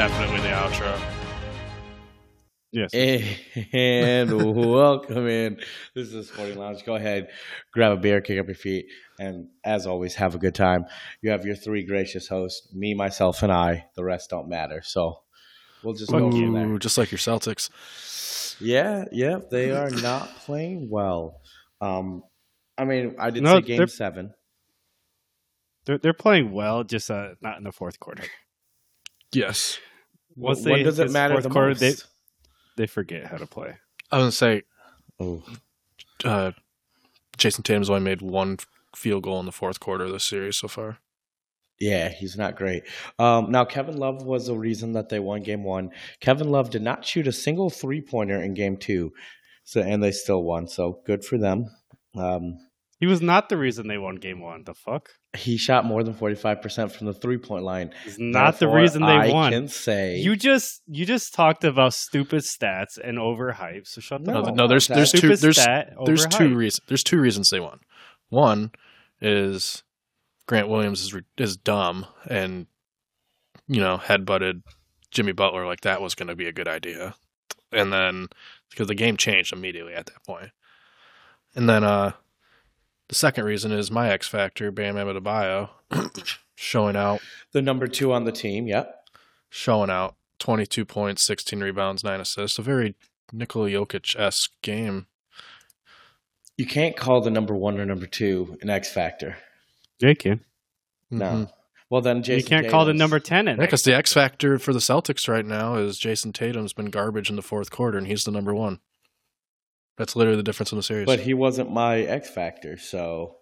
definitely the outro. Yes. And welcome in. This is the Sporting Lounge. Go ahead, grab a beer, kick up your feet, and as always, have a good time. You have your three gracious hosts, me, myself, and I. The rest don't matter. So we'll just go from there. Just like your Celtics. Yeah, yeah, they are not playing well. Um, I mean, I did No, say game they're- seven. They're, they're playing well, just uh, not in the fourth quarter. Yes. Once when they does it matter the quarter, most? they- They forget how to play. I was going to say, Oh, uh, Jayson Tatum's only made one field goal in the fourth quarter of this series so far. yeah, he's not great. Um, now, Kevin Love was the reason that they won game one. Kevin Love did not shoot a single three pointer in game two, so and they still won. So good for them. Um, He was not the reason they won game one. The fuck? he shot more than forty five percent from the three point line. He's not the reason they I won. can say You just you just talked about stupid stats and overhype. So shut the No, No, no, there's there's two there's stat, there's two reasons there's two reasons they won. One is Grant Williams is is dumb and you know headbutted Jimmy Butler like that was going to be a good idea, and then because the game changed immediately at that point, and then uh the second reason is my X factor Bam Adebayo showing out the number two on the team. Yep. showing out 22 points, 16 rebounds, 9 assists. A very Nikola Jokic esque game. You can't call the number one or number two an X factor. Yeah, you can. No. Mhm. Well, then Jason you can't call the number ten in. Yeah, because the X factor for the Celtics right now is Jayson Tatum's been garbage in the fourth quarter, and he's the number one. That's literally the difference in the series. But he wasn't my X factor, so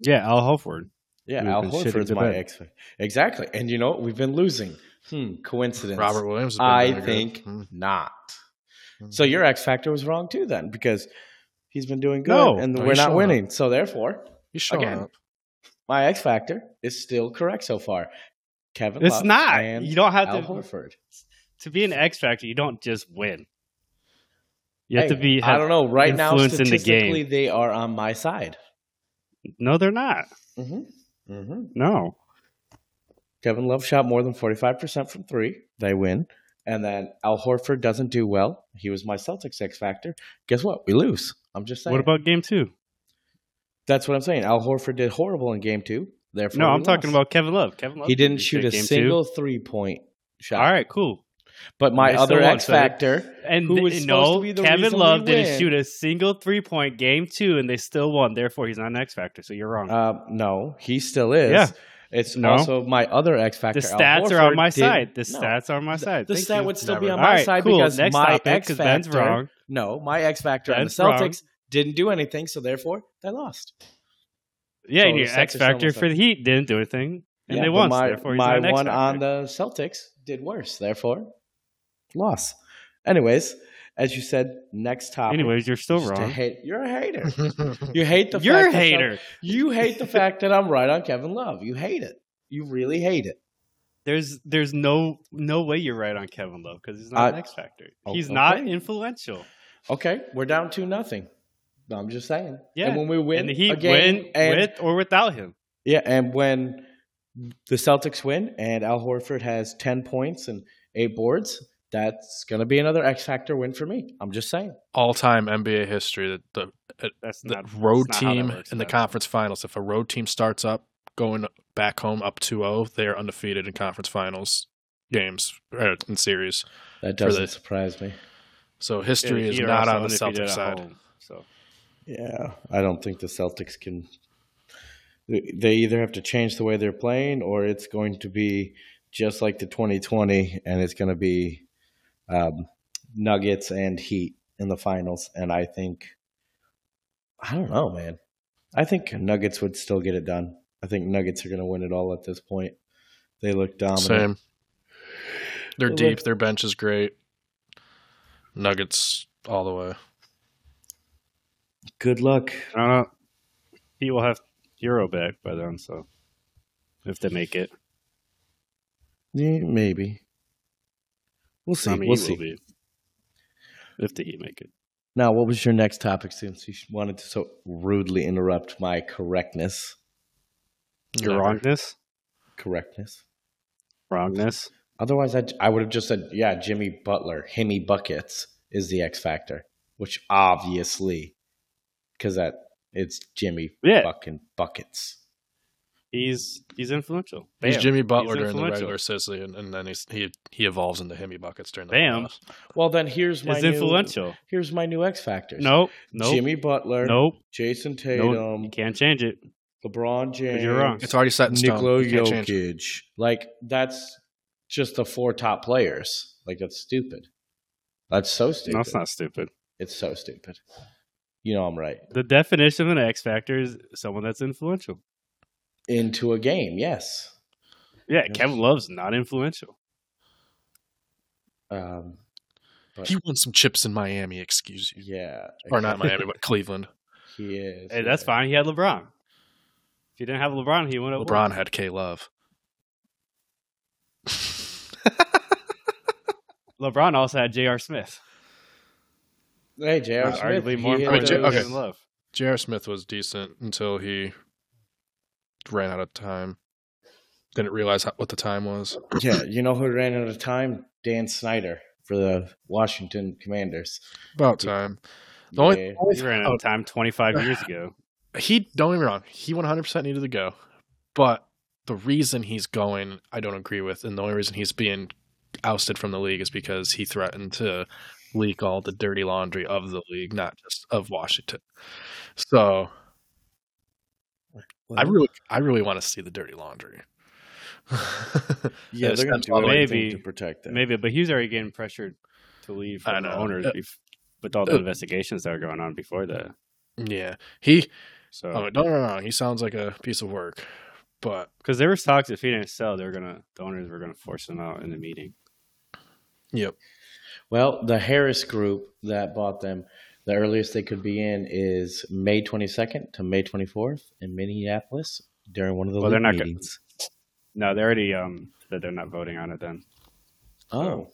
yeah, Al Horford. yeah, We've Al been shitting my bed. X factor. Exactly. And you know what? We've been losing. Hmm. Coincidence. Robert Williams. I really good. think Mhm. not. Mhm. So your X factor was wrong too, then, because he's been doing good No. and No, we're not showing winning. So therefore, he's showing again, up. my X factor is still correct so far. Kevin, It's Love not. and You don't have Al to Horford. to be an X factor. You don't just win. You have Hey, to be. I don't know. Right now, the statistically, game. they are on my side. No, they're not. Mm-hmm. Mm-hmm. No. Kevin Love shot more than 45% from three. They win. And then Al Horford doesn't do well. He was my Celtics X factor. Guess what? We lose. I'm just saying. What about game two? That's what I'm saying. Al Horford did horrible in game two. Therefore, No, I'm talking about Kevin Love. Kevin Love. He didn't shoot a two. single three point shot. All right, cool. But my They other X factor, And Who was no, the Kevin Love didn't shoot a single three point game two, and they still won. Therefore, he's not an X factor. So you're wrong. uh, no, he still is. Yeah. It's No. also my other X factor. the stats are on my side. The No. stats are on my side. The Thank stat would still be on my right, side cool. because Next my X factor. Wrong. No, my X factor Ben's on the wrong. Celtics didn't do anything, so therefore they lost. Yeah, So and your X factor for the Heat didn't do anything, and Yeah, they won. My, therefore, my one on the Celtics did worse. Therefore, loss. Anyways, as you said, next topic. Anyways, you're still Just wrong. hate- you're a hater. You hate the You're a fact that hater. some- you hate the fact that I'm right on Kevin Love. You hate it. You really hate it. There's there's no no way you're right on Kevin Love because he's not an Uh, X factor. oh, He's not influential. Okay, we're down to nothing. I'm just saying. Yeah, and when we win and the Heat a game, win and, with or without him. yeah, and when the Celtics win and Al Horford has ten points and eight boards, that's gonna be another X factor win for me. I'm just saying. All time NBA history that the, That's the not road that's not team works, in the though. conference finals, if a road team starts up going back home up 2 0, they are undefeated in conference finals games uh, in series. That doesn't the- surprise me. So history Yeah, is not on the undefeated Celtics at side. home, so Yeah, I don't think the Celtics can. They either have to change the way they're playing, or it's going to be just like the 2020, and it's going to be um, Nuggets and Heat in the finals. And I think, I don't know, man. I think Nuggets would still get it done. I think Nuggets are going to win it all at this point. They look dominant. Same. They're Well, deep. look- Their bench is great. Nuggets all the way. Good luck. I don't know. He will have Herro back by then, so if they make it, Yeah, maybe. We'll see. I mean, we'll he see. be if the Heat make it. Now, what was your next topic since you wanted to so rudely interrupt my correctness? Your wrongness, Correctness. wrongness. Otherwise, I, I would have just said, yeah, Jimmy Butler, Himmy Buckets is the X factor, which obviously, because that it's Jimmy Yeah. fucking Buckets. He's he's influential. He's Jimmy Butler He's during the regular season, and, and then he's, he he evolves into Himmy buckets during the Bam. playoffs. Well, then here's my He's new, influential. Here's my new X factors. Nope. Nope. Jimmy Butler, Nope. Jayson Nope. Tatum, You can't change it. LeBron James. you're wrong. It's already set in stone. Nikola You can't change it. Jokic. Like that's just the four top players. Like that's stupid. That's so stupid. No, it's not stupid. It's so stupid. You know I'm right. The definition of an X factor is someone that's influential. Into a game, yes. Yeah, Yes. Kevin Love's not influential. Um, but He won some chips in Miami. Excuse you, yeah, or not Miami, but Cleveland. He is. Hey, that's fine. He had LeBron. If he didn't have LeBron, he wouldn't have won. LeBron had K Love. LeBron also had J.R. Smith. Hey, J.R. Smith. arguably more he hit important J- than okay. Kevin Love. J.R. Smith was decent until he ran out of time. Didn't realize how, what the time was. Yeah, you know who ran out of time? Dan Snyder for the Washington Commanders. About time. The only, Yeah. only He ran out of oh. time 25 years ago. he don't get me wrong. He 100 percent needed to go, but the reason he's going, I don't agree with, and the only reason he's being ousted from the league is because he threatened to leak all the dirty laundry of the league, not just of Washington. So I really, I really want to see the dirty laundry. yeah, they're going to do all the way- anything Maybe- to protect that. Maybe, but he was already getting pressured to leave I from the owners Uh, bef- with all the uh, investigations that were going on before that. yeah, he. So, Oh, don't get me wrong. He sounds like a piece of work, but because there was talks if he didn't sell, they were gonna the owners were gonna force him out in the meeting. yep. Well, the Harris group that bought them, the earliest they could be in is May 22nd to May 24th in Minneapolis during one of the Well, they're not gonna- meetings. No, they already um that they're not voting on it. Then Oh,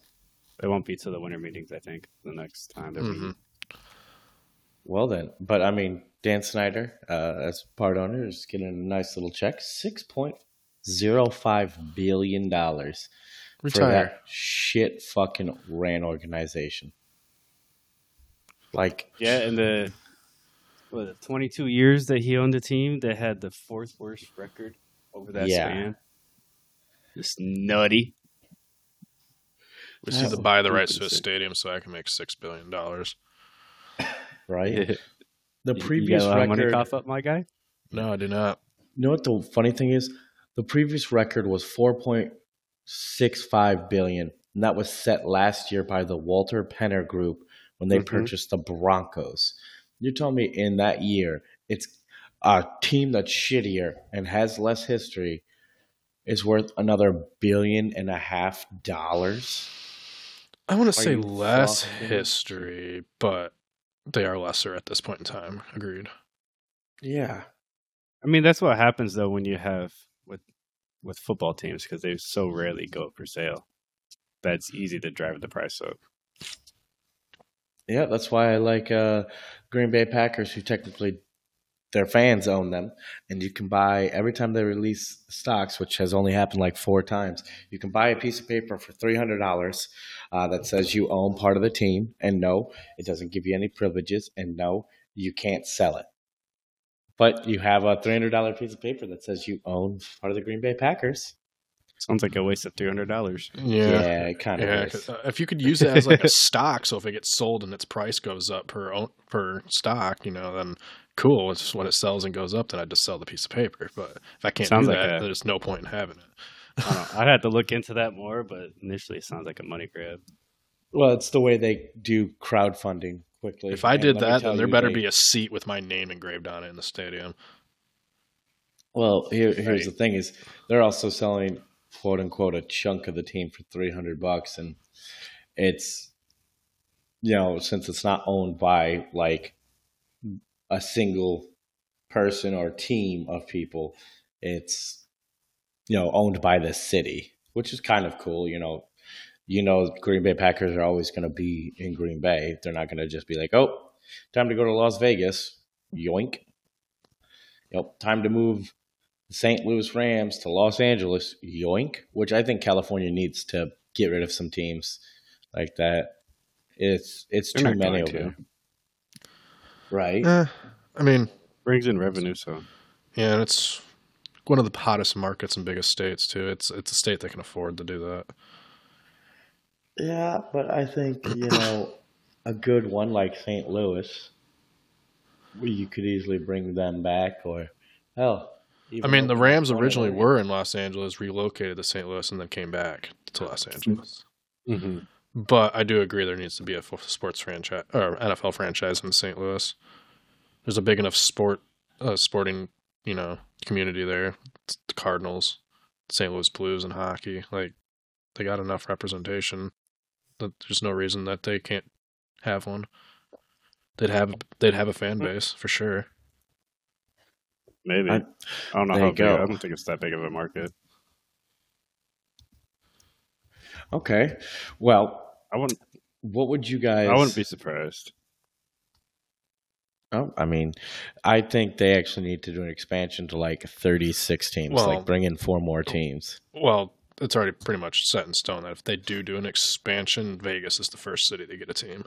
it won't be to the winter meetings. I think the next time they're meeting. Mhm. well then. But I mean, Dan Snyder, uh, as part owner, is getting a nice little check, six point zero five billion dollars for that shit fucking ran organization. Like, Yeah, and the what, the 22 years that he owned the team, they had the fourth worst record over that Yeah. span. Just nutty. We just need to buy the rights to a stadium so I can make six billion dollars. right? The You- previous you got a lot of money record. cough up, my guy. No, I do not. You know what the funny thing is? The previous record was 4.65 billion, and that was set last year by the Walton-Penner Group when they Mhm. purchased the Broncos. You're telling me in that year, it's a team that's shittier and has less history is worth another billion and a half dollars? I want to say less fucking- history, but they are lesser at this point in time. Agreed. Yeah. I mean, that's what happens though when you have with with football teams because they so rarely go up for sale. That's easy to drive the price up. Yeah, that's why I like uh, Green Bay Packers, who technically their fans own them, and you can buy every time they release stocks, which has only happened like four times. You can buy a piece of paper for three hundred dollars uh, that says you own part of the team, and no, it doesn't give you any privileges, and no, you can't sell it. But you have a three hundred dollar piece of paper that says you own part of the Green Bay Packers. Sounds like a waste of three hundred dollars. Yeah, it kind of Yeah, is. 'cause, uh, if you could use it as like a stock, so if it gets sold and its price goes up per per stock, you know, then cool. It's when it sells and goes up, then I just sell the piece of paper. But if I can't Sounds do like that, a- there's no point in having it. I don't know. I'd have to look into that more, but initially it sounds like a money grab. Well, it's the way they do crowdfunding quickly. If I And did that, then there better they- be a seat with my name engraved on it in the stadium. Well, here, here's Right. the thing: is they're also selling "quote unquote" a chunk of the team for three hundred bucks, and it's you know since it's not owned by like a single person or team of people, it's you know owned by the city, which is kind of cool. You know, you know Green Bay Packers are always going to be in Green Bay. They're not going to just be like, oh, time to go to Las Vegas, yoink. Yep, time to move St. Louis Rams to Los Angeles, yoink, which I think California needs to get rid of some teams like that. It's it's They're too many going over to. there. Right? Eh, I mean, Brings in revenue, so yeah, and it's one of the hottest markets and biggest states too. It's it's a state that can afford to do that. Yeah, but I think, you know, a good one like St. Louis, you could easily bring them back or hell. I mean, the Rams originally were in Los Angeles, relocated to St. Louis, and then came back to Los Angeles. mm-hmm. But I do agree there needs to be a sports franchise or NFL franchise in St. Louis. There's a big enough sport, uh, sporting, you know, community there. It's the Cardinals, St. Louis Blues, and hockey. Like they got enough representation that there's no reason that they can't have one. They'd have they'd have a fan base for sure. Maybe. I- I, don't know there how you big. go. I don't think it's that big of a market. Okay. Well, I wouldn't. what would you guys I wouldn't be surprised. Oh, I mean, I think they actually need to do an expansion to like 36 teams, Well- like bring in four more teams. Well, it's already pretty much set in stone that if they do do an expansion, Vegas is the first city to get a team.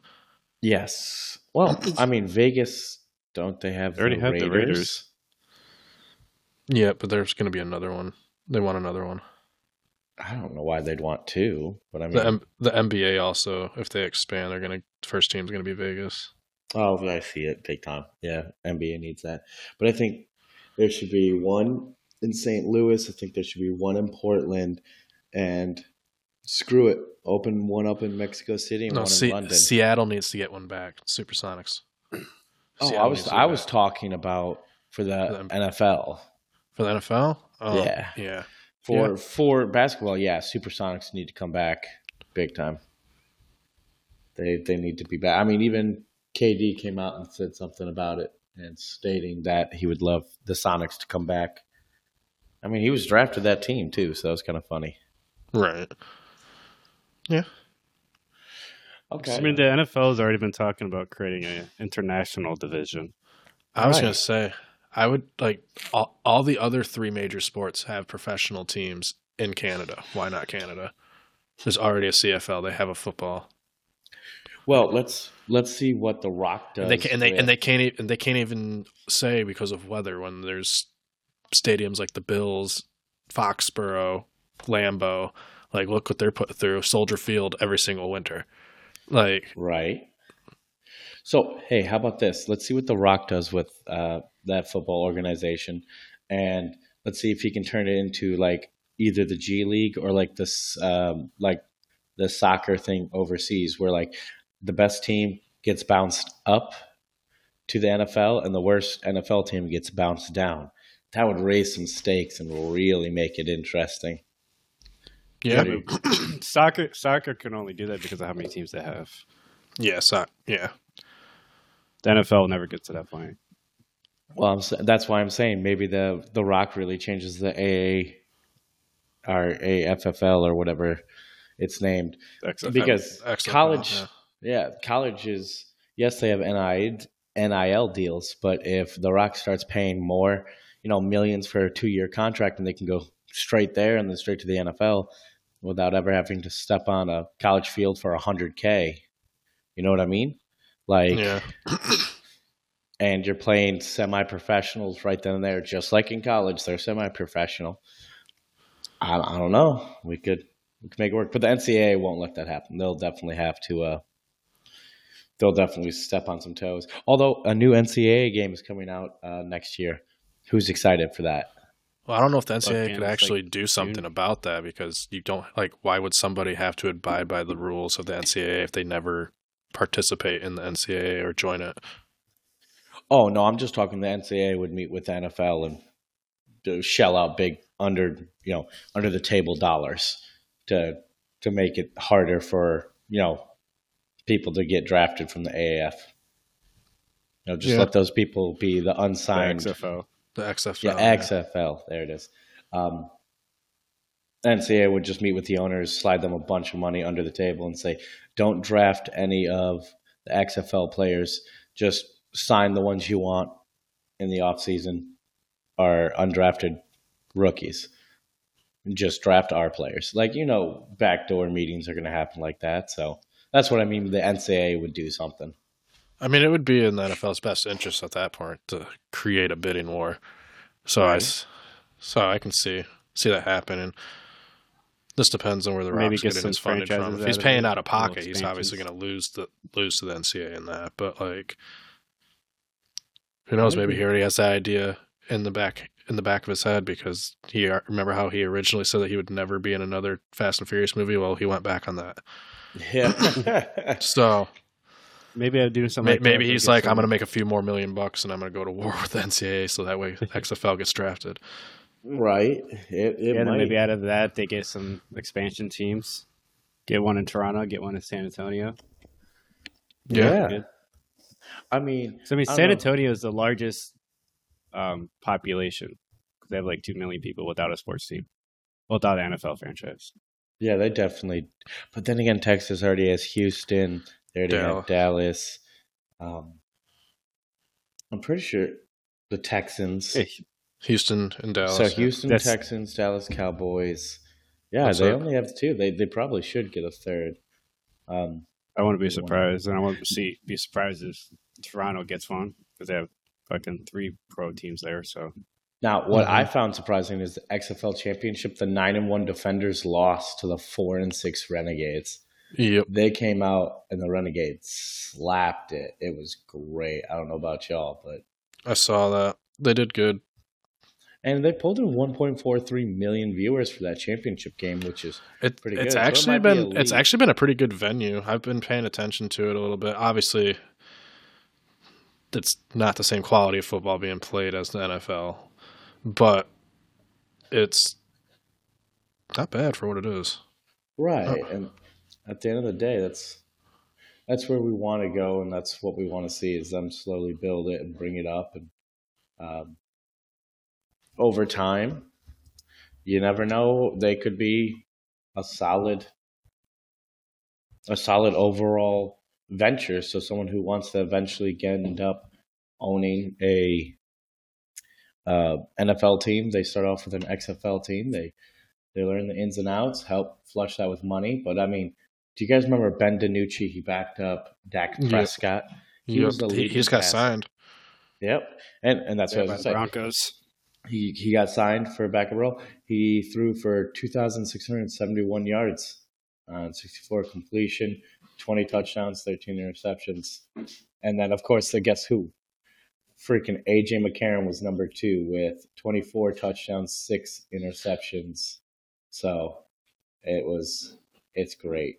Yes. Well, I mean, Vegas, don't they have They already the have Raiders? the Raiders. Yeah, but there's going to be another one. They want another one. I don't know why they'd want two, but I mean, The M- the NBA also, if they expand, they're going to first team's going to be Vegas. oh, I see it big time. Yeah, NBA needs that. But I think there should be one in St. Louis. I think there should be one in Portland, and screw it, open one up in Mexico City and No, one in London. Seattle needs to get one back. Supersonics. oh, I was I get was talking about for the For the- NFL. For the NFL. Oh, um, Yeah. yeah. For Yeah. for basketball, yeah, Supersonics need to come back big time. They they need to be back. I mean, even KD came out and said something about it and stating that he would love the Sonics to come back. I mean, he was drafted that team too, so that was kind of funny. Right. Yeah. Okay. I mean, the NFL has already been talking about creating an international division. I was Right. going to say, I would like all, all the other three major sports have professional teams in Canada. Why not Canada? There's already a CFL. They have a football. well, let's let's see what the Rock does. And they can, and they, and they can't and they can't even say because of weather when there's stadiums like the Bills, Foxborough, Lambeau. Like, look what they're put through Soldier Field every single winter. Like, Right. So, hey, how about this? Let's see what The Rock does with uh, that football organization, and let's see if he can turn it into like either the G League or like this, um, like the soccer thing overseas, where like the best team gets bounced up to the NFL, and the worst NFL team gets bounced down. That would raise some stakes and really make it interesting. yeah, soccer soccer can only do that because of how many teams they have. yeah, so, yeah. The NFL never gets to that point. Well, I'm, that's why I'm saying maybe the the Rock really changes the AA or AFFL or whatever it's named XFL. because XFL, college, yeah. yeah. college is yes they have NIL NIL deals, but if the Rock starts paying more, you know, millions for a two year contract, and they can go straight there and then straight to the NFL without ever having to step on a college field for a hundred k. You know what I mean? Like Yeah. and you're playing semi-professionals right then and there, just like in college. They're semi-professional. I, I don't know. We could we could make it work, but the NCAA won't let that happen. They'll definitely have to. Uh, they'll definitely step on some toes. Although a new NCAA game is coming out uh, next year. Who's excited for that? Well, I don't know if the NCAA Again, could actually like do something June. about that because you don't like. Why would somebody have to abide by the rules of the NCAA if they never participate in the NCAA or join it? Oh no, I'm just talking. The NCAA would meet with the NFL and shell out big under you know under the table dollars to to make it harder for you know people to get drafted from the AAF. You know, just Yeah. let those people be the The unsigned. XFL. The XFL. yeah, XFL. There it is. Um, NCAA would just meet with the owners, slide them a bunch of money under the table, and say, "Don't draft any of the XFL players. Just sign the ones you want in the off season, or undrafted rookies. Just draft our players. Like you know, backdoor meetings are going to happen like that. So that's what I mean. The NCAA would do something. I mean, it would be in the NFL's best interest at that point to create a bidding war. So I, Right. s- so I can see see that happen, and this depends on where the Maybe Rock's getting his funding from. If he's paying out of pocket, he's obviously going to lose the lose to the NCAA in that. But like, who knows? Maybe he already has that idea in the back in the back of his head because he remember how he originally said that he would never be in another Fast and Furious movie. Well, he went back on that. Yeah. So Maybe I'd do something. May- like maybe to he's get like, I'm going to make a few more million bucks and I'm going to go to war with the NCAA so that way XFL gets drafted. Right. It, it Yeah, then might. maybe out of that they get some expansion teams. Get one in Toronto, get one in San Antonio. yeah. Good. I mean, So I mean, I don't San know. Antonio is the largest um, population. They have like two million people without a sports team, without an NFL franchise. yeah, they definitely. But then again, Texas already has Houston. They already Dallas. have Dallas. Um, I'm pretty sure the Texans. Hey, Houston and Dallas. so Houston That's- Texans, Dallas Cowboys. Yeah, That's they it. only have two. They they probably should get a third. Um, I wouldn't be surprised, and I wouldn't see be surprised if Toronto gets one because they have fucking three pro teams there. So now, what Mhm. I found surprising is the XFL championship. The nine and one defenders lost to the four and six Renegades. Yep. They came out and the Renegades slapped it. It was great. I don't know about y'all, but I saw that. They did good. And they pulled in 1.43 million viewers for that championship game, which is It, Pretty it's good. So it actually be been a it's actually been a pretty good venue. I've been paying attention to it a little bit. Obviously, it's not the same quality of football being played as the NFL, but it's not bad for what it is. right. And at the end of the day, that's that's where we want to go, and that's what we want to see is them slowly build it and bring it up, and um, over time, you never know. They could be a solid, a solid overall venture. So someone who wants to eventually get end up owning a uh, NFL team, they start off with an XFL team. They they learn the ins and outs, help flush that with money. But I mean, do you guys remember Ben DiNucci? He backed up Dak. Prescott. He Yep. was the he, he just got passer. signed. Yep, and and that's yeah, what I was. Broncos. He he got signed for a backup role. He threw for two thousand six hundred seventy one yards, sixty four completion, twenty touchdowns, thirteen interceptions, and then of course the guess who? Freaking AJ McCarron was number two with twenty four touchdowns, six interceptions. So it was it's great.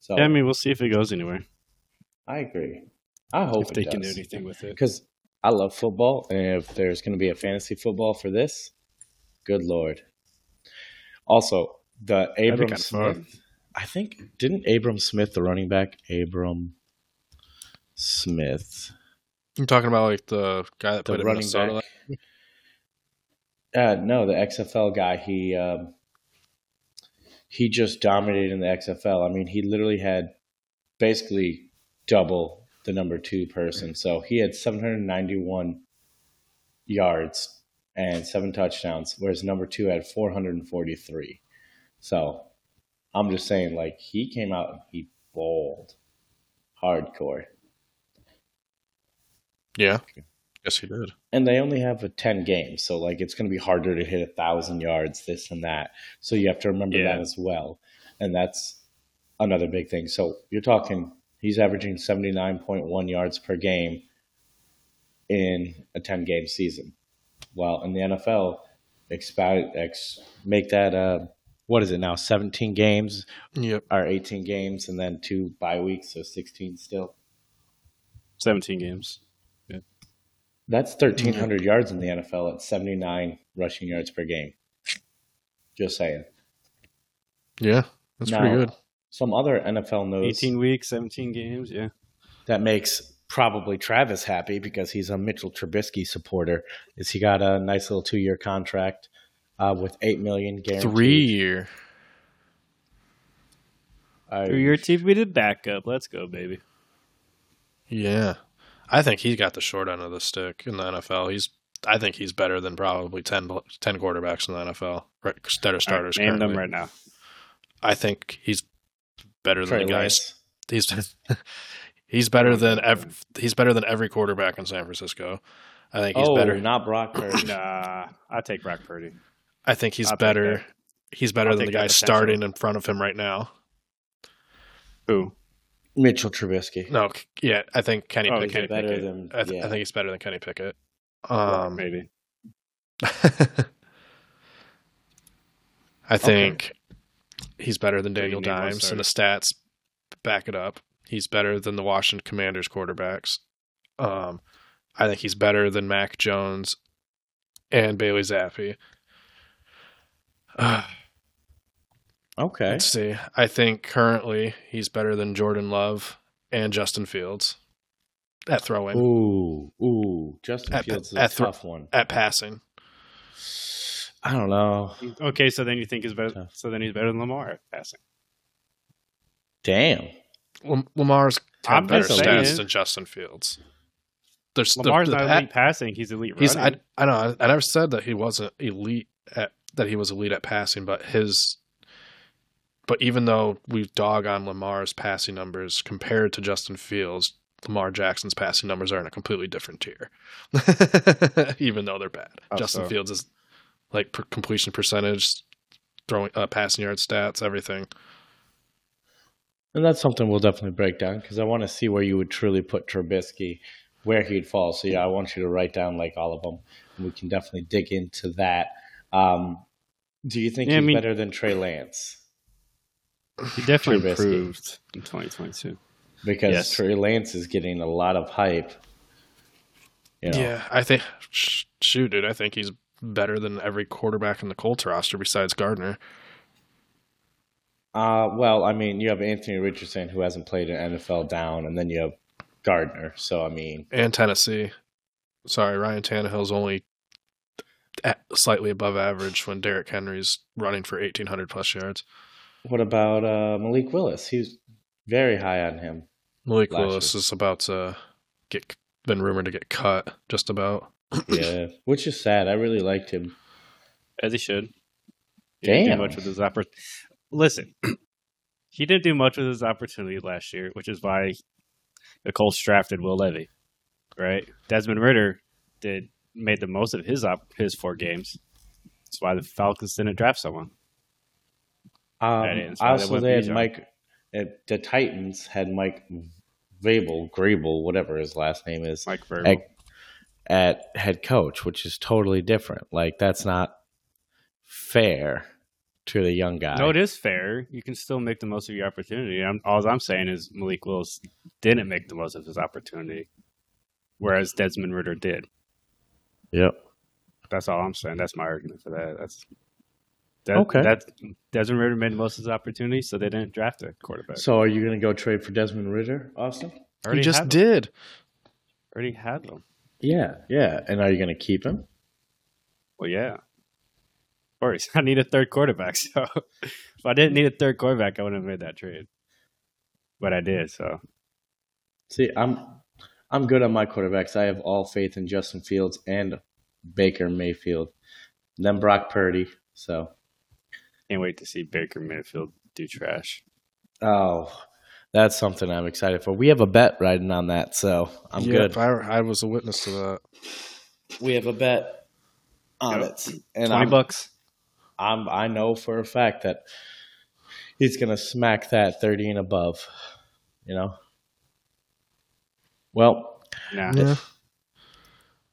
So Yeah, I mean, we'll see if it goes anywhere. I agree. I hope if they can do anything with it. because I love football, and if there's going to be a fantasy football for this, good lord. Also, the Abram Smith. I think didn't Abram Smith, the running back, Abram Smith, I'm talking about like the guy that the played in running back. Uh, no, the XFL guy. He um, he just dominated in the XFL. I mean, he literally had basically double the number two person. So he had 791 yards and seven touchdowns, whereas number two had 443. So I'm just saying, like, he came out and he bowled hardcore. Yeah. Yes, he did. and they only have a 10 games so like it's going to be harder to hit a thousand yards this and that so you have to remember Yeah. that as well and that's another big thing so you're talking he's averaging 79.1 yards per game in a 10 game season well in the nfl expound ex, make that uh what is it now 17 games Yep. or 18 games and then two bye weeks so 16 still Seventeen games. Yeah. That's 1,300 yards in the NFL at 79 rushing yards per game. Just saying. Yeah. That's Now, pretty good. Some other NFL knows Eighteen weeks, seventeen games. Yeah. that makes probably Travis happy because he's a Mitchell Trubisky supporter. Is he got a nice little two year contract uh, with eight million guaranteed? Three year. I- Through your TV to backup. Let's go, baby. Yeah. I think he's got the short end of the stick in the NFL. He's I think he's better than probably 10, 10 quarterbacks in the NFL. Right, that are starters. All right, name them right now. I think he's better Trey than the guys. Lance. He's he's better than ev- he's better than every quarterback in San Francisco. I think he's oh, better. not Brock Purdy. Nah, I take Brock Purdy. I think he's I'll better. that. He's better I'll than the guy starting in front of him right now. Who? Mitchell Trubisky. No, yeah, I think Kenny Oh, Pickett. Kenny better Pickett. than I, th- yeah. I think he's better than Kenny Pickett. Well, Um, maybe. I think he's better than Daniel Dimes, and the stats back it up. He's better than the Washington Commanders quarterbacks. Um, I think he's better than Mac Jones and Bailey Zappe. Uh, okay. Let's see. I think currently he's better than Jordan Love and Justin Fields at throwing, Ooh, ooh. Justin At- Fields is at a tough one. at passing. I don't know. Okay, so then you think he's better. Tough. So then he's better than Lamar at passing. Damn. Lam- Lamar's I'm got better stats saying. than Justin Fields. There's Lamar's the not pa- elite passing; he's elite He's I, running. I know I never said that he wasn't elite at that he was elite at passing, but his but even though we dog on Lamar's passing numbers compared to Justin Fields, Lamar Jackson's passing numbers are in a completely different tier. even though they're bad. How Justin so? Fields is like per completion percentage, throwing uh, passing yard stats, everything. And that's something we'll definitely break down because I want to see where you would truly put Trubisky, where he'd fall. So yeah, I want you to write down like all of them, and we can definitely dig into that. Um, do you think Yeah, I he's mean- better than Trey Lance? he definitely Trubisky. improved in 2022. Because Yes. Trey Lance is getting a lot of hype. You know, Yeah, I think shoot, dude, I think he's better than every quarterback in the Colts roster besides Gardner. Uh, well, I mean, you have Anthony Richardson who hasn't played an NFL down, and then you have Gardner. So I mean, and Tennessee. Sorry, Ryan Tannehill's only slightly above average when Derrick Henry's running for eighteen hundred plus yards. what about uh, Malik Willis? He's very high on him. Malik Willis year. is about to get been rumored to get cut. Just about. Yeah, which is sad. I really liked him. as he should. He didn't do much with his oppor- Listen, he didn't do much with his opportunity last year, which is why the Colts drafted Will Levis. Right, Desmond Ridder did made the most of his op- his four games. That's why the Falcons didn't draft someone. Um, why they also, they had Mike. uh, The Titans had Mike Vrabel, Grable, whatever his last name is, Mike Vrabel. at, at head coach, which is totally different. Like that's not fair to the young guy. No, it is fair. You can still make the most of your opportunity. I'm, all I'm saying is Malik Willis didn't make the most of his opportunity, whereas Desmond Ridder did. Yep. That's all I'm saying. That's my argument for that. That's that, Okay. That Desmond Ridder made the most of his opportunity, so they didn't draft a quarterback. So, are you going to go trade for Desmond Ridder, Austin? He Already just did. Already had them. Yeah, yeah. And are you going to keep him? Well, yeah. Of course, I need a third quarterback. So if I didn't need a third quarterback, I wouldn't have made that trade. But I did. So See, I'm I'm good on my quarterbacks. I have all faith in Justin Fields and Baker Mayfield, and then Brock Purdy. So, can't wait to see Baker Mayfield do trash. oh, that's something I'm excited for. We have a bet riding on that, so I'm Yep, good. I, I was a witness to that. We have a bet on Yep. it, and Twenty I'm, bucks. I'm I know for a fact that he's gonna smack that thirty and above. You know. Well, Nah. Yeah.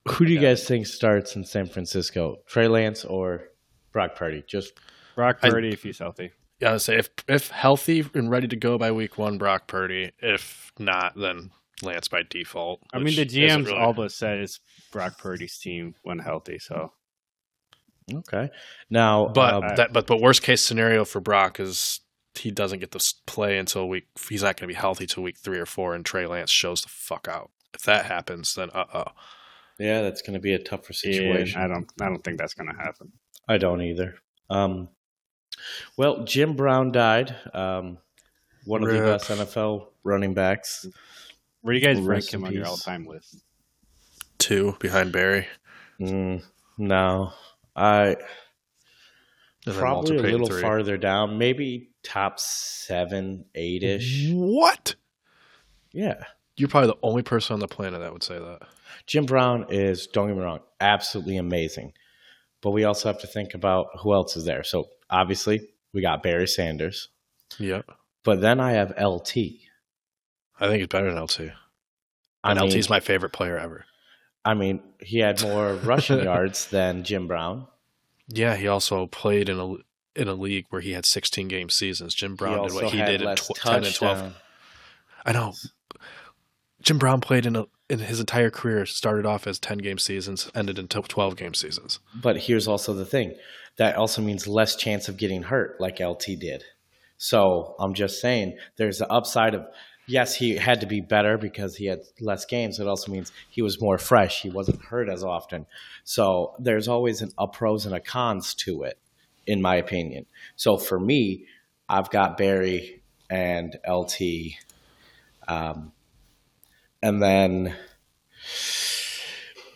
who do you guys think starts in San Francisco? Trey Lance or Brock Purdy? Just Brock I- Purdy, if he's healthy. Yeah, I would say if if healthy and ready to go by week one, Brock Purdy. If not, then Lance by default. I mean, the isn't GM's really- all but said it's Brock Purdy's team when healthy. So Okay. Now, But I- that but but worst case scenario for Brock is he doesn't get to play until week. He's not going to be healthy till week three or four, and Trey Lance shows the fuck out. If that happens, then uh oh. yeah, that's going to be a tougher yeah, situation. I don't. I don't think that's going to happen. I don't either. Um, well, Jim Brown died. Um, one of the best NFL running backs. Where do you guys rank him on your all-time list? Two behind Barry. Mm, no, I probably a little three. farther down, maybe top seven, eight ish. What? Yeah, You're probably the only person on the planet that would say that. Jim Brown is don't get me wrong, absolutely amazing, but we also have to think about who else is there. So obviously we got Barry Sanders, Yep. but then I have LT. I think he's better than LT. I And mean, LT's my favorite player ever. I mean, he had more rushing yards than Jim Brown. Yeah, he also played in a in a league where he had 16 game seasons. Jim Brown did what he did in tw- 10 and 12. I know. Jim Brown played in a, in his entire career started off as 10 game seasons, ended in 12 game seasons. But here's also the thing that also means less chance of getting hurt, like LT did. So I'm just saying there's the upside of yes, he had to be better because he had less games. It also means he was more fresh. He wasn't hurt as often. So there's always an, a pros and a cons to it, in my opinion. So for me, I've got Barry and LT. Um, and then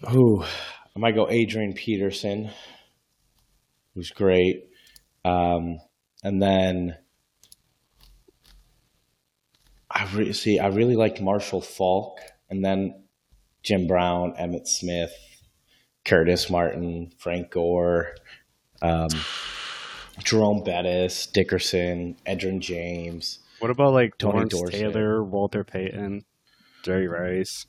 who I might go Adrian Peterson, who's great. Um, and then I re- see I really liked Marshall Faulk, and then Jim Brown, Emmitt Smith, Curtis Martin, Frank Gore, um, Jerome Bettis, Dickerson, Edgerrin James. What about like Tony. Taylor, Walter Payton, Jerry Rice?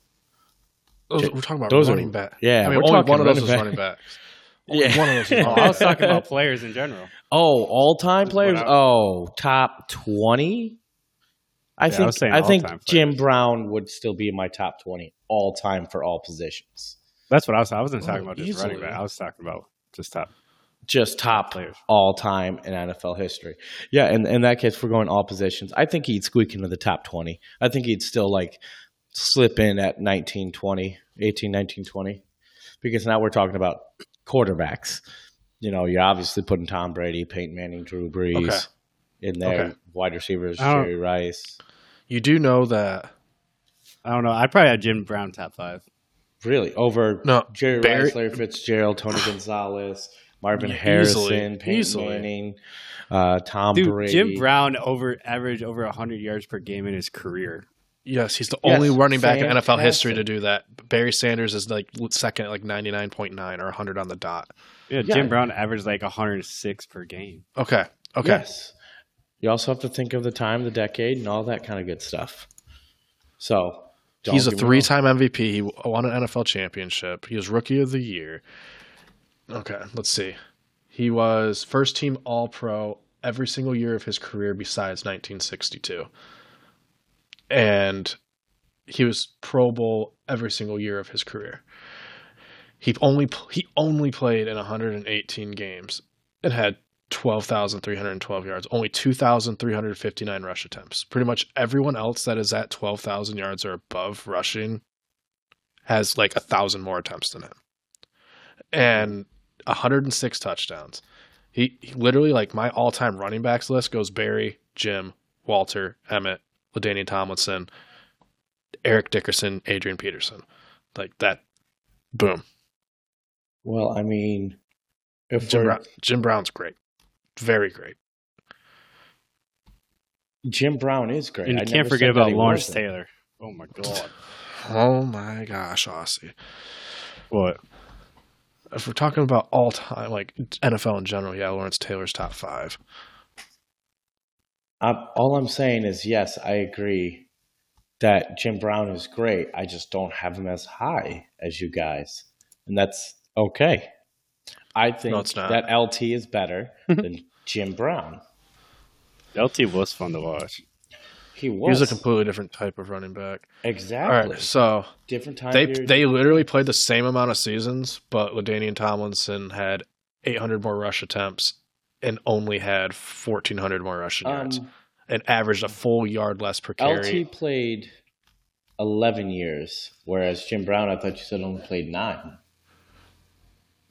Those, we're talking about those are- running back. yeah, I mean, we're only talking one of those running is back. running backs. Only Yeah. one of those is Oh, I was talking about players in general. Oh, all time players. Oh, top twenty. I Yeah, think was saying I think all-time Jim. Brown would still be in my top twenty all time for all positions. That's what I was. I wasn't Oh, talking about just running back. I was talking about just top Just top players. all time in NFL history. Yeah, and in that case, if we're going all positions, I think he'd squeak into the top 20. I think he'd still like slip in at 19, 20, 18, 19, 20. Because now we're talking about quarterbacks. You know, you're obviously putting Tom Brady, Peyton Manning, Drew Brees Okay. in there. Okay. Wide receivers, Jerry Rice. You do know that I don't know. I'd probably have Jim Brown top five. Really, over no Jerry Barry- Rice, Larry Fitzgerald, Tony Gonzalez, Marvin Yeah, Harrison, easily, Peyton easily. Manning, uh, Tom Dude, Brady. Jim Brown over average over hundred yards per game in his career. Yes, he's the Yes, only running back in NFL history to do that. Barry Sanders is like second at like 99.9 or 100 on the dot. Yeah, Yeah. Jim Brown averaged like 106 per game. Okay. Okay. Yes. You also have to think of the time, the decade, and all that kind of good stuff. So don't He's a get me wrong. three time MVP. He won an NFL championship. He was rookie of the year. Okay, let's see. He was first team All Pro every single year of his career besides 1962. And he was Pro Bowl every single year of his career. He only he only played in 118 games and had 12,312 yards, only 2,359 rush attempts. Pretty much everyone else that is at 12,000 yards or above rushing has like a thousand more attempts than him. And 106 touchdowns. He, he literally like my all-time running backs list goes Barry, Jim, Walter, Emmitt, LaDainian Tomlinson, Eric Dickerson, Adrian Peterson. Like that boom. Well, I mean, if Jim, Brown, Jim Brown's great. Very great. Jim Brown is great. And you I can't forget about Lawrence wasn't. Taylor. Oh my god. Oh my gosh, Aussie. What? If we're talking about all time, like NFL in general, yeah, Lawrence Taylor's top five. I'm, all I'm saying is, yes, I agree that Jim Brown is great. I just don't have him as high as you guys, and that's okay. I think No, that LT is better than Jim Brown. LT was fun to watch. He was. He was, was a completely different type of running back. exactly All right, so different time. they period. they literally played the same amount of seasons, but LaDainian Tomlinson had 800 more rush attempts and only had 1,400 more rushing yards um, and averaged a full yard less per carry. LT played eleven years, whereas Jim Brown, I thought you said only played nine.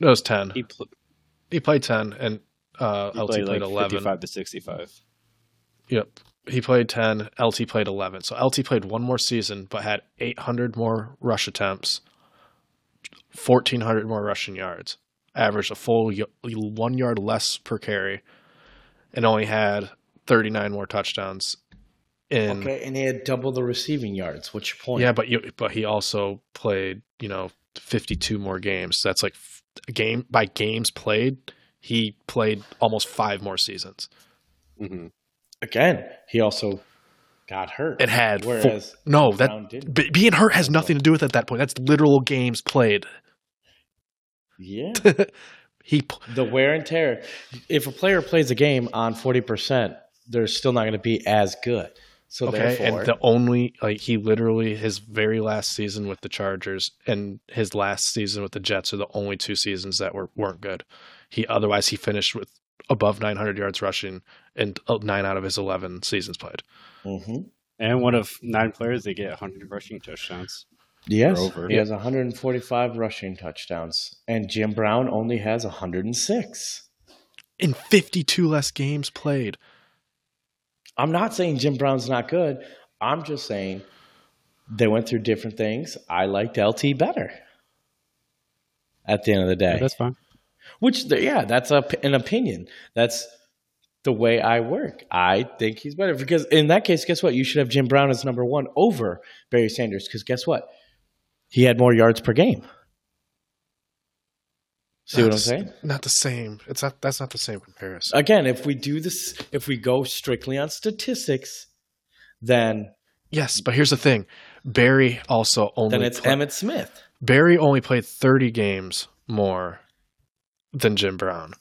No, it was 10. He, He, played 10, and uh, LT played played, like 11. 55 to 65. Yep. He played 10. LT played 11. So LT played one more season, but had 800 more rush attempts, 1,400 more rushing yards, averaged a full y- one yard less per carry, and only had 39 more touchdowns. In Okay, and he had double the receiving yards. What's your point? yeah, but you, but he also played you know 52 more games. That's like f- game by games played. He played almost five more seasons. Mhm. Again, he also got hurt. It had four- whereas no that Brown didn't. b- being hurt has nothing to do with it at that point. That's literal games played. Yeah, He p- the wear and tear. If a player plays a game on forty percent, they're still not going to be as good. So okay, therefore, and the only like he literally his very last season with the Chargers and his last season with the Jets are the only two seasons that were weren't good. He otherwise he finished with above 900 yards rushing in uh, nine out of his 11 seasons played. Mhm. And one of nine players they get 100 rushing touchdowns. Yes, over. he has 145 rushing touchdowns, and Jim Brown only has 106. In 52 less games played. I'm not saying Jim Brown's not good. I'm just saying they went through different things. I liked LT better. At the end of the day, Yeah, that's fine. which yeah, that's a, an opinion. That's the way I work. I think he's better because in that case, guess what? You should have Jim Brown as number one over Barry Sanders because guess what? He had more yards per game. See what I'm saying? Not the same. It's not that's not the same comparison. Again, if we do this, if we go strictly on statistics, then yes, but here's the thing. Barry also only then it's pla- Emmitt Smith. Barry only played 30 games more than Jim Brown.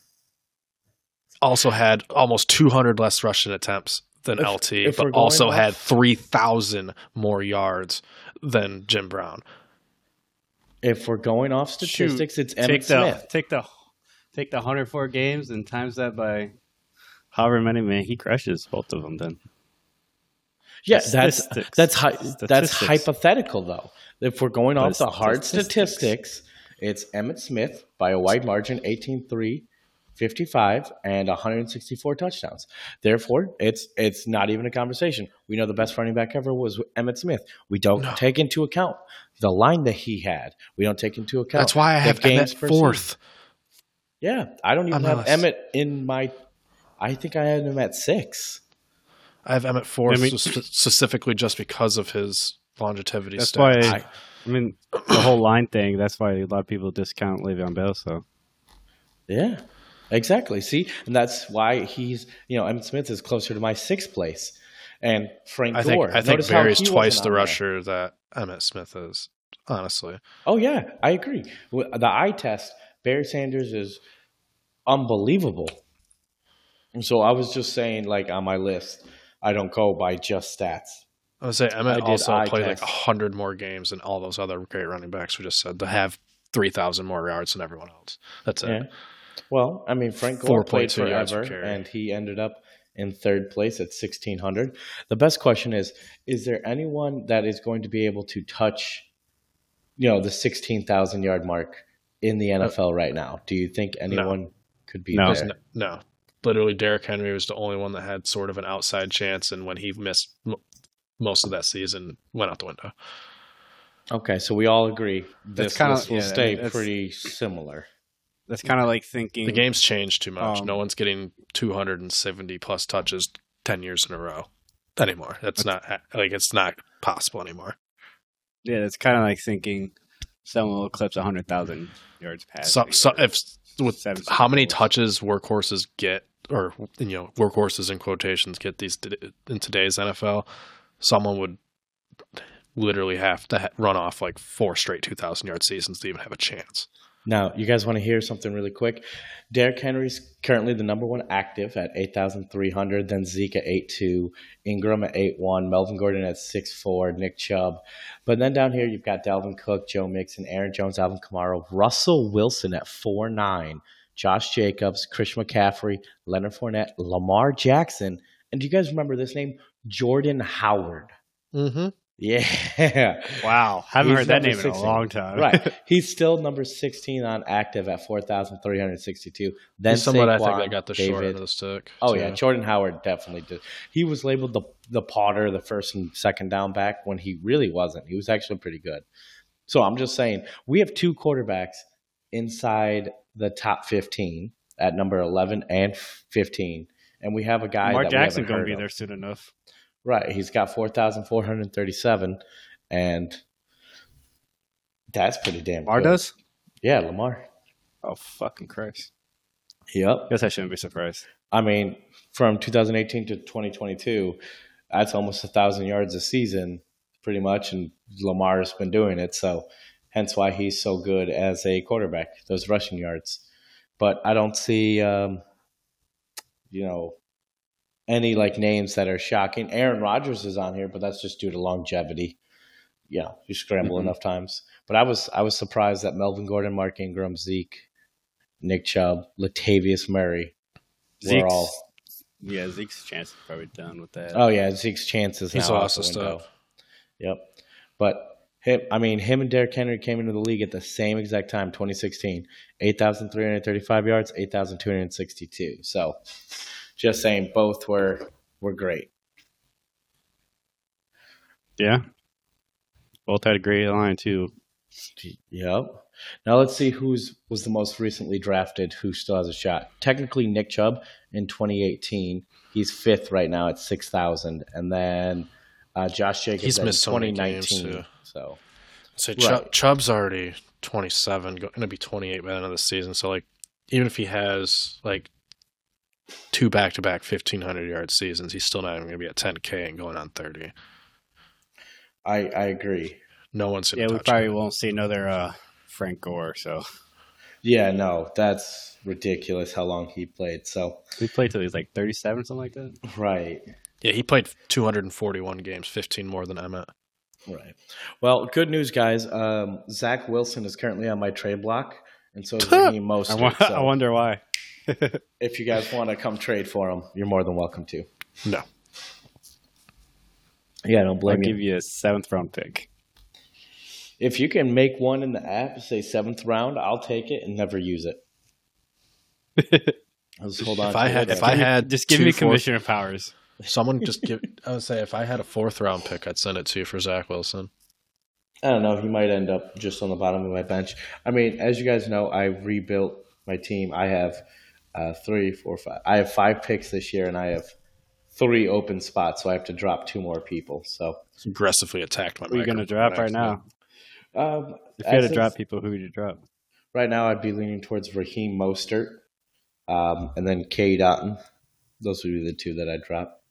Also had almost 200 less rushing attempts than If- LT, if but also off- had 3,000 more yards than Jim Brown. If we're going off Shoot, statistics, it's Emmitt Take the Smith. take the take the 104 games and times that by however many. Man, he crushes both of them. Then Yeah, that's Statistics. that's that's Statistics. hypothetical though. If we're going off the hard statistics. statistics, it's Emmitt Smith by a wide margin, 18-3, 55, and 164 touchdowns. Therefore, it's it's not even a conversation. We know the best running back ever was Emmitt Smith. We don't No. take into account the line that he had. We don't take into account. That's why I the have Emmitt per season. fourth. Yeah, I don't even on my have list. Emmitt in my. I think I had him at six. I have Emmitt fourth I mean- specifically just because of his longevity that's stats. why. I, mean, the whole line thing. That's why a lot of people discount Le'Veon Bell. So Yeah, exactly. See, and that's why he's you know Emmitt Smith is closer to my sixth place, and Frank I think Gore. I think Barry's twice the on there. rusher that Emmitt Smith is. Honestly, Oh yeah, I agree. The eye test, Barry Sanders is unbelievable. And so I was just saying, like on my list, I don't go by just stats. I would say Emmitt I also played like test. hundred more games than all those other great running backs we just said to have three thousand more yards than everyone else. That's it. Yeah. Well, I mean, Frank Gore played 4.2 yards forever, and he ended up in third place at 1600. The best question is: Is there anyone that is going to be able to touch, you know, the 16,000 yard mark in the NFL right now? Do you think anyone could be No. there? No, no. Literally, Derrick Henry was the only one that had sort of an outside chance, and when he missed m- most of that season, went out the window. Okay, so we all agree this kinda- list will yeah, I stay mean, pretty similar. That's kind of like thinking The game's changed too much. Um, no one's getting 270 plus touches 10 years in a row anymore. That's not like it's not possible anymore. Yeah, it's kind of like thinking someone will eclipse 100,000 yards past. So, so if with how many touches workhorses get, or you know, workhorses in quotations get these in today's NFL, someone would literally have to run off like four straight 2,000 yard seasons to even have a chance. Now, you guys want to hear something really quick? Derrick Henry's currently the number one active at 8,300, then Zeke at 8.2, Ingram at 8.1, Melvin Gordon at 6.4, Nick Chubb. But then down here, you've got Dalvin Cook, Joe Mixon, Aaron Jones, Alvin Kamara, Russell Wilson at 4.9, Josh Jacobs, Chris McCaffrey, Leonard Fournette, Lamar Jackson. And do you guys remember this name? Jordan Howard. Mm-hmm. Yeah. Wow, haven't He's heard that number name in a long time. right. He's still number 16 on active at 4,362. Then He's someone I think Saquon, that got the short David. end of the stick. Oh too. yeah, Jordan Howard definitely did. He was labeled the the Potter, the first and second down back when he really wasn't. He was actually pretty good. So I'm just saying we have two quarterbacks inside the top 15 at number 11 and 15, and we have a guy. Mark that Jackson gonna be of. there soon enough. Right. He's got 4,437, and that's pretty damn Lamar good. does? Yeah, Lamar. Oh fucking Christ! Yep. Guess I shouldn't be surprised. I mean, from 2018 to 2022, that's almost a thousand yards a season, pretty much, and Lamar's been doing it. So, hence why he's so good as a quarterback, those rushing yards. But I don't see, um, you know, any like names that are shocking. Aaron Rodgers is on here, but that's just due to longevity. Yeah, you scramble Mhm. enough times. But I was I was surprised that Melvin Gordon, Mark Ingram, Zeke, Nick Chubb, Latavius Murray were Zeke's, all yeah, Zeke's chance is probably done with that. Oh yeah, Zeke's chances. He's now out lost the stuff. Yep, but him, I mean, him and Derrick Henry came into the league at the same exact time, 2016, 8,335 yards, 8,262. So, just saying, both were were great. yeah. Both had a great line too. Yep. Now let's see who's was the most recently drafted who still has a shot. Technically, Nick Chubb in 2018. He's fifth right now at 6,000, and then uh, Josh Jacobs He's in missed so 2019. games, too. So. So Right. Chubb, Chubb's already 27, going to be 28 by the end of the season. So like, even if he has like two back-to-back 1500 yard seasons, he's still not even going to be at 10k and going on 30. I, I agree. No one's going Yeah, to we probably him. won't see another uh, Frank Gore. So Yeah, no, that's ridiculous how long he played. So, we played till he was like thirty-seven, something like that. right, Yeah, he played 241 games, 15 more than Emmitt. right. Well, good news, guys. Um, Zach Wilson is currently on my trade block, and so is Raheem I, Mostert. wa- I wonder why. if you guys want to come trade for him, you're more than welcome to. No. Yeah, I don't blame I'll blame give you. you a seventh round pick. If you can make one in the app, say seventh round, I'll take it and never use it. I'll just hold on. If I had- if I had just give two me fourth- commissioner powers. Someone just give. I would say if I had a fourth round pick, I'd send it to you for Zach Wilson. I don't know. He might end up just on the bottom of my bench. I mean, as you guys know, I rebuilt my team. I have uh, three, four, five. I have five picks this year, and I have three open spots, so I have to drop two more people. So, Aggressively attacked my. Who are you going to drop right now? um, If you had to drop people, who would you drop? right now, I'd be leaning towards Raheem Mostert, um, and then K. Dotton. Those would be the two that I'd drop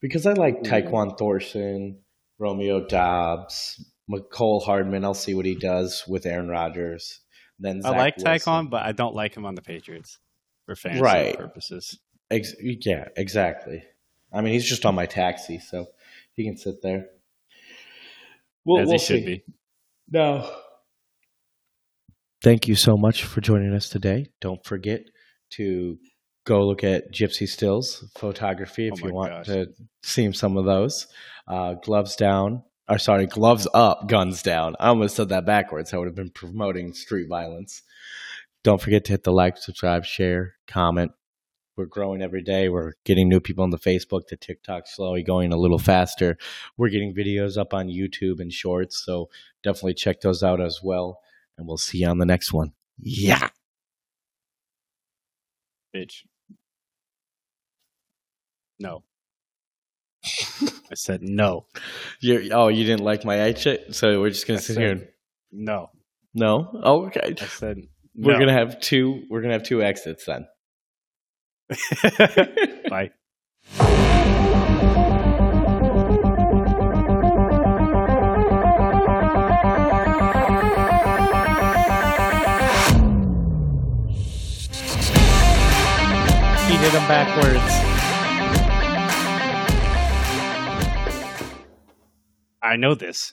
because I like Tyquan Thornton, Romeo Doubs, Mecole Hardman. I'll see what he does with Aaron Rodgers. Then I like Wilson. Tyquan, but I don't like him on the Patriots for fantasy Right. purposes. Ex- yeah, exactly. I mean, he's just on my taxi, so he can sit there. We'll, as we'll he should see. be. No. Thank you so much for joining us today. Don't forget to go look at Gypsy Stills photography if Oh you want gosh. to see some of those. Uh, gloves down, or sorry, gloves up, guns down. I almost said that backwards. I would have been promoting street violence. Don't forget to hit the like, subscribe, share, comment. We're growing every day. We're getting new people on the Facebook. The TikTok slowly going a little faster. We're getting videos up on YouTube and shorts, so definitely check those out as well. And we'll see you on the next one. Yeah. Bitch. No. I said no. You're, oh, you didn't like my exit, so we're just gonna I sit said here. And, No. no. Oh, okay. I said We're no. gonna have two. We're gonna have two exits then. Bye. He did them backwards. I know this.